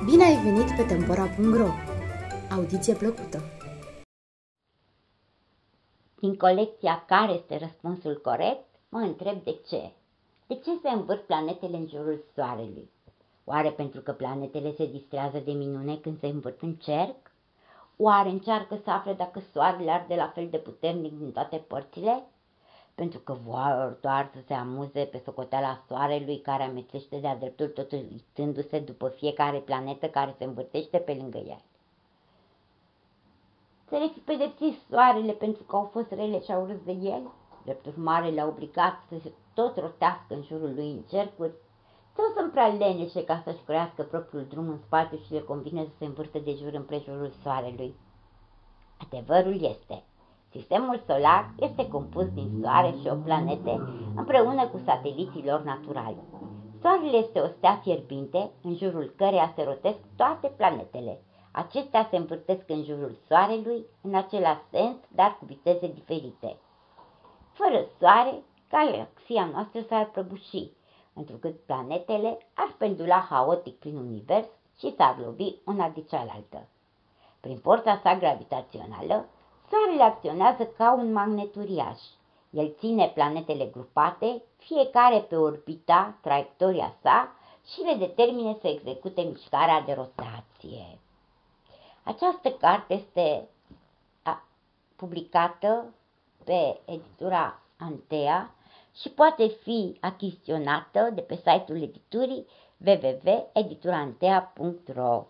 ai venit pe Tempora.ro! Audiție plăcută! Din colecția Care este răspunsul corect, mă întreb de ce. De ce se învârt planetele în jurul Soarelui? Oare pentru că planetele se distrează de minune când se învârt în cerc? Oare încearcă să afle dacă Soarele arde la fel de puternic din toate părțile? Pentru că vor doar să se amuze pe socoteala soarelui care amețește de-a dreptul tot uitându-se după fiecare planetă care se învârtește pe lângă el. Să le fi pedepsit soarele pentru că au fost rele și au râs de el? Drept urmare le-a obligat să se tot rotească în jurul lui în cercuri? Sau sunt prea leneșe ca să-și crească propriul drum în spate și le convine să se învârte de jur împrejurul soarelui? Adevărul este Sistemul solar este compus din Soare și o planete împreună cu sateliții lor naturali. Soarele este o stea fierbinte în jurul căreia se rotesc toate planetele. Acestea se învârtesc în jurul Soarelui în același sens, dar cu viteze diferite. Fără Soare, galaxia noastră s-ar prăbuși, întrucât planetele ar pendula haotic prin univers și s-ar lovi una de cealaltă. Prin forța sa gravitațională, Soarele acționează ca un magnet uriaș. El ține planetele grupate, fiecare pe orbita, traiectoria sa și le determine să execute mișcarea de rotație. Această carte este publicată pe editura Antea și poate fi achiziționată de pe site-ul editurii www.editurantea.ro